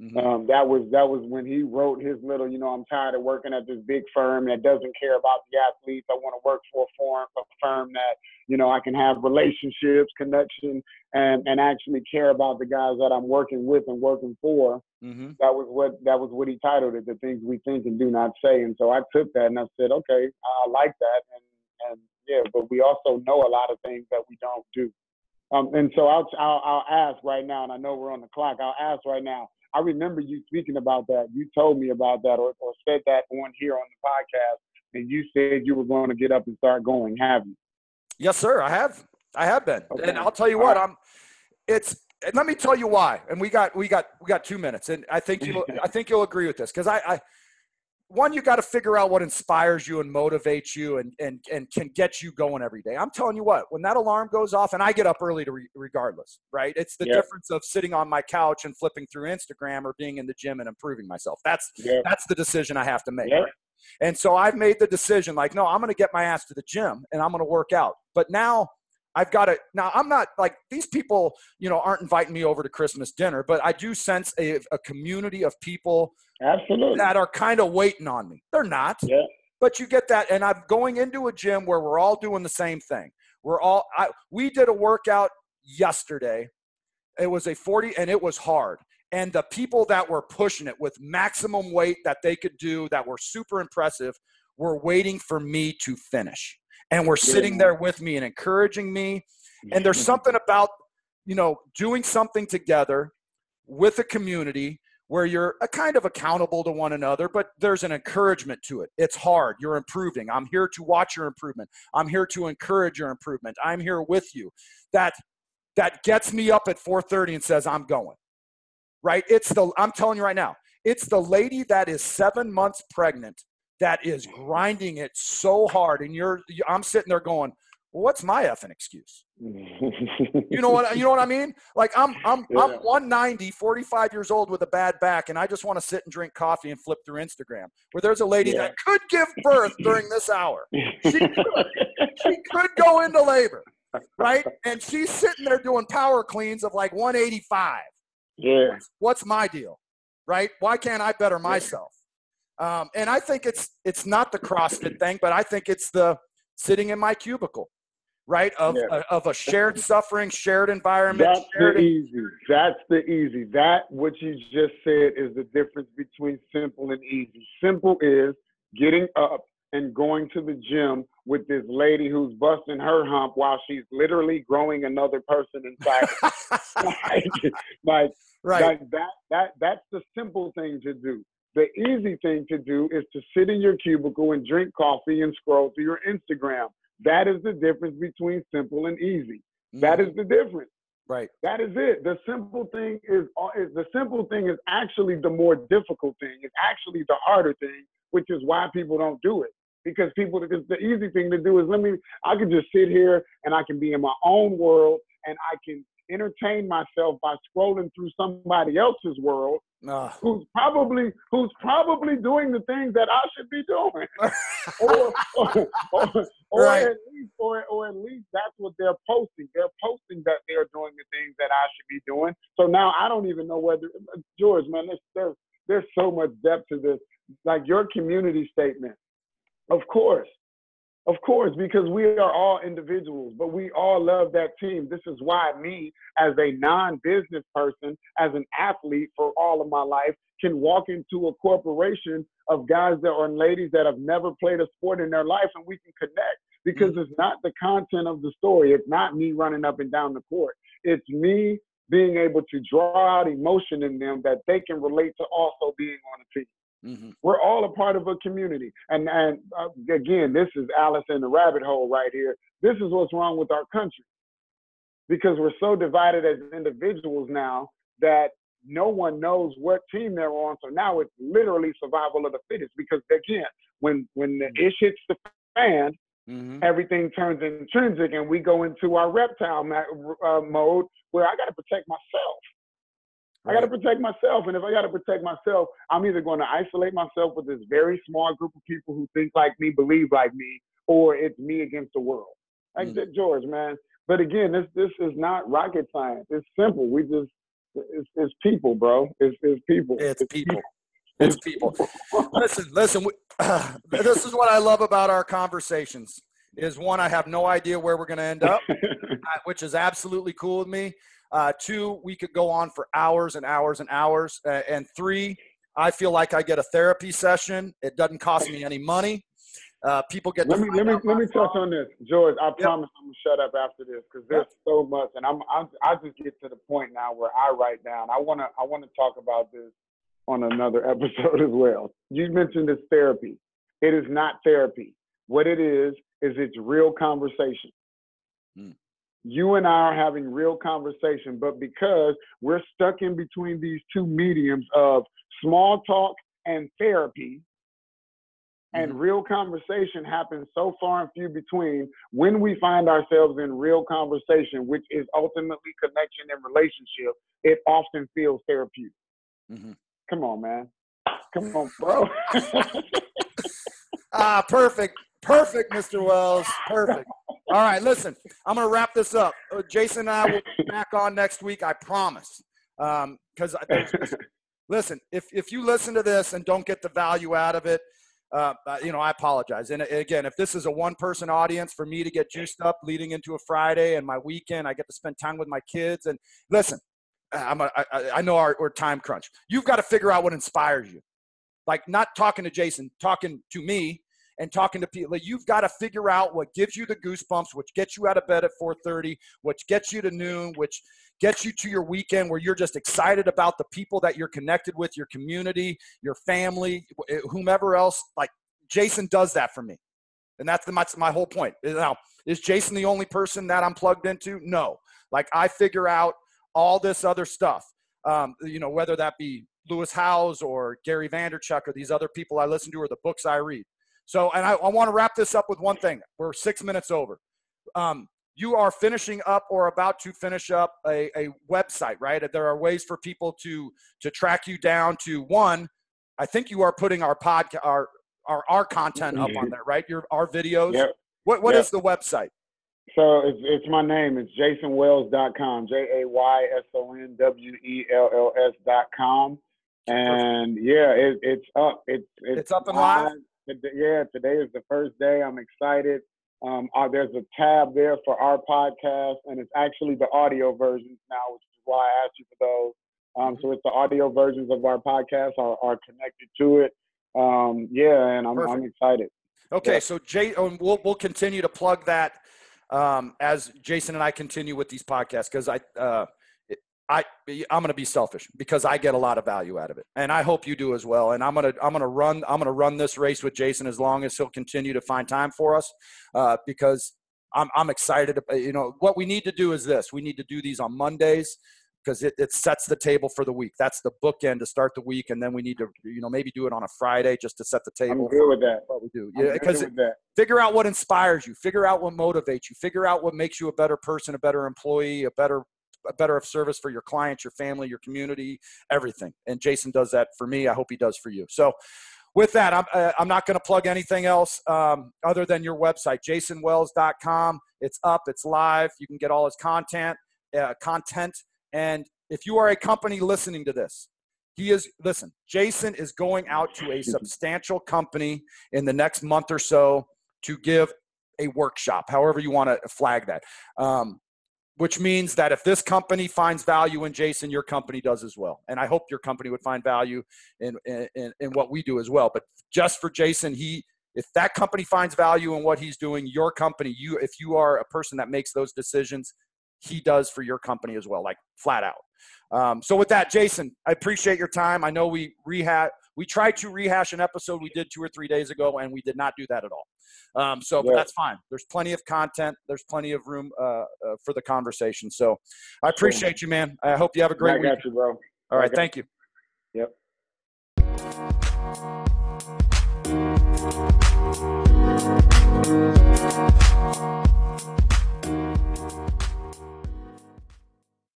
Mhm. Um, that was that was when he wrote his little, you know, I'm tired of working at this big firm that doesn't care about the athletes. I want to work for a firm, a firm that, you know, I can have relationships, connection, and and actually care about the guys that I'm working with and working for. Mhm. That was what that was what he titled it, the things we think and do not say. And so I took that and I said, okay, I like that, and and yeah, but we also know a lot of things that we don't do. Um, and so I'll, I'll I'll ask right now, and I know we're on the clock. I'll ask right now. I remember you speaking about that. You told me about that, or, or said that on here on the podcast, and you said you were going to get up and start going. Have you? Yes, sir. I have. I have been. Okay. And I'll tell you what, right. I'm it's and let me tell you why. And we got we got we got two minutes. And I think you I think you'll agree with this. Because I, I one, you got to figure out what inspires you and motivates you and, and, and can get you going every day. I'm telling you what, when that alarm goes off, and I get up early to re- regardless, right? It's the Yep. difference of sitting on my couch and flipping through Instagram or being in the gym and improving myself. That's Yeah. that's the decision I have to make. Yeah. right? And so I've made the decision like, no, I'm going to get my ass to the gym and I'm going to work out. But now I've got to now. I'm not like these people, you know, aren't inviting me over to Christmas dinner, but I do sense a, a community of people Absolutely. that are kind of waiting on me. They're not, Yeah. but you get that. And I'm going into a gym where we're all doing the same thing. We're all. I, we did a workout yesterday. It was a 40, and it was hard. And the people that were pushing it with maximum weight that they could do, that were super impressive, were waiting for me to finish and were sitting there with me and encouraging me. And there's something about, you know, doing something together with a community where you're a kind of accountable to one another, but there's an encouragement to it. It's hard. You're improving. I'm here to watch your improvement. I'm here to encourage your improvement. I'm here with you. That that gets me up at 4:30 and says I'm going. Right? It's the I'm telling you right now. It's the lady that is 7 months pregnant that is grinding it so hard and you're I'm sitting there going, well, what's my effing excuse? You know what you know what I mean? Like I'm I'm I'm 190, 45 years old with a bad back, and I just want to sit and drink coffee and flip through Instagram. Where there's a lady Yeah. that could give birth during this hour. She could, she could go into labor, right? And she's sitting there doing power cleans of like 185. yeah. What's my deal, right? Why can't I better myself? Um, and I think it's it's not the CrossFit thing, but I think it's the sitting in my cubicle, right? Of Yeah. of a shared suffering, shared environment, That's shared the easy. That's the easy. That what you just said is the difference between simple and easy. Simple is getting up and going to the gym with this lady who's busting her hump while she's literally growing another person inside. like, like, right. like that that that's the simple thing to do. The easy thing to do is to sit in your cubicle and drink coffee and scroll through your Instagram. That is the difference between simple and easy. That mm. is the difference. right. That is it. The simple thing is, uh, is the simple thing is actually the more difficult thing. It's actually the harder thing, which is why people don't do it. Because people, because the easy thing to do is let me. I can just sit here and I can be in my own world and I can entertain myself by scrolling through somebody else's world Ugh. who's probably who's probably doing the things that I should be doing, or or, or, or Right. at least or, or at least that's what they're posting. They're posting that they're doing the things that I should be doing. So now I don't even know whether George, man, there's there's, there's so much depth to this. Like your community statement, of course. Of course, because we are all individuals, but we all love that team. This is why me, as a non-business person, as an athlete for all of my life, can walk into a corporation of guys that are ladies that have never played a sport in their life, and we can connect because mm. it's not the content of the story. It's not me running up and down the court. It's me being able to draw out emotion in them that they can relate to also being on a team. Mhm. We're all a part of a community. And and uh, again, this is Alice in the rabbit hole right here. This is what's wrong with our country. Because we're so divided as individuals now that no one knows what team they're on. So now it's literally survival of the fittest. Because again, when when the ish hits the fan, Mhm. everything turns intrinsic, and we go into our reptile ma- uh, mode where I got to protect myself. I got to protect myself. And if I got to protect myself, I'm either going to isolate myself with this very small group of people who think like me, believe like me, or it's me against the world. Like Mm. George, man. But again, this this is not rocket science. It's simple. We just it's, it's people, bro. It's, it's people. It's people. It's people. listen, listen. We, this is what I love about our conversations. Is one, I have no idea where we're going to end up, uh, which is absolutely cool with me. Uh, two, we could go on for hours and hours and hours. Uh, and three, I feel like I get a therapy session. It doesn't cost me any money. Uh, people get. let me let me let me touch on this, George. I promise I'm gonna shut up after this because there's so much, and I'm, I'm I just get to the point now where I write down. I wanna I wanna talk about this on another episode as well. You mentioned this therapy. It is not therapy. What it is is it's real conversation. Hmm. You and I are having real conversation, but because we're stuck in between these two mediums of small talk and therapy, and real conversation happens so far and few between when we find ourselves in real conversation which is ultimately connection and relationship it often feels therapeutic Mhm. come on man come on bro Ah, perfect. Perfect, Mr. Wells. Perfect. All right, listen, I'm going to wrap this up. Uh, Jayson and I will be back on next week, I promise. Because um, listen, if, if you listen to this and don't get the value out of it, uh, uh, you know, I apologize. And again, if this is a one person audience for me to get juiced up leading into a Friday and my weekend, I get to spend time with my kids. And listen, I'm a, I, I know our, we're time crunch. You've got to figure out what inspires you. Like not talking to Jayson, talking to me and talking to people. You've got to figure out what gives you the goosebumps, which gets you out of bed at 4:30, which gets you to noon, which gets you to your weekend where you're just excited about the people that you're connected with, your community, your family, eh, whomever else. Like Jayson does that for me. And that's, the, my whole point. Now, is Jayson the only person that I'm plugged into? No. Like I figure out all this other stuff. Um, you know, whether that be Lewis Howes or Gary Vaynerchuk or these other people I listen to or the books I read. So, and I, I want to wrap this up with one thing. We're six minutes over. Um, you are finishing up or about to finish up a, a website, right? There are ways for people to to track you down to one. I think you are putting our podcast, our, our our content up on mm-hmm. there, right? Your our videos. Yep. What what yep. is the website? So it's it's my name. It's jaysonwells.com. J A Y S O N W E L L S.com. And yeah, it, it's up. It's, it's, it's up and live. Yeah, today is the first day. I'm excited. Um, uh, there's a tab there for our podcast, and it's actually the audio versions now, which is why I asked you for those. Um, so it's the audio versions of our podcast are, are connected to it. Um, yeah, and I'm, I'm excited. Okay, yeah. so Jay, um, we'll we'll continue to plug that um, as Jayson and I continue with these podcasts because I uh, I I'm going to be selfish because I get a lot of value out of it, and I hope you do as well. And I'm gonna I'm gonna run I'm gonna run this race with Jayson as long as he'll continue to find time for us, uh, because I'm I'm excited. You know what we need to do is this: we need to do these on Mondays because it, it sets the table for the week. That's the bookend to start the week, and then we need to you know maybe do it on a Friday just to set the table. I'm good with that. What we do, yeah, because figure out what inspires you, figure out what motivates you, figure out what makes you a better person, a better employee, a better better of service for your clients, your family, your community, everything. And Jayson does that for me. I hope he does for you. So, with that, I'm, uh, I'm not going to plug anything else um, other than your website, jaysonwells.com. It's up, it's live. You can get all his content, uh, content. And if you are a company listening to this, he is, listen, Jayson is going out to a substantial company in the next month or so to give a workshop, however you want to flag that. Um, which means that if this company finds value in Jayson, your company does as well. And I hope your company would find value in, in, in what we do as well. But just for Jayson, he, if that company finds value in what he's doing, your company, you, if you are a person that makes those decisions, he does for your company as well, like flat out. Um, so with that, Jayson, I appreciate your time. I know we rehash, we tried to rehash an episode we did two or three days ago, and we did not do that at all. Um, so yeah. that's fine. There's plenty of content. There's plenty of room uh, uh, for the conversation. So I appreciate you, man. I hope you have a great I week. You, bro. All right. Thank you. you. Yep.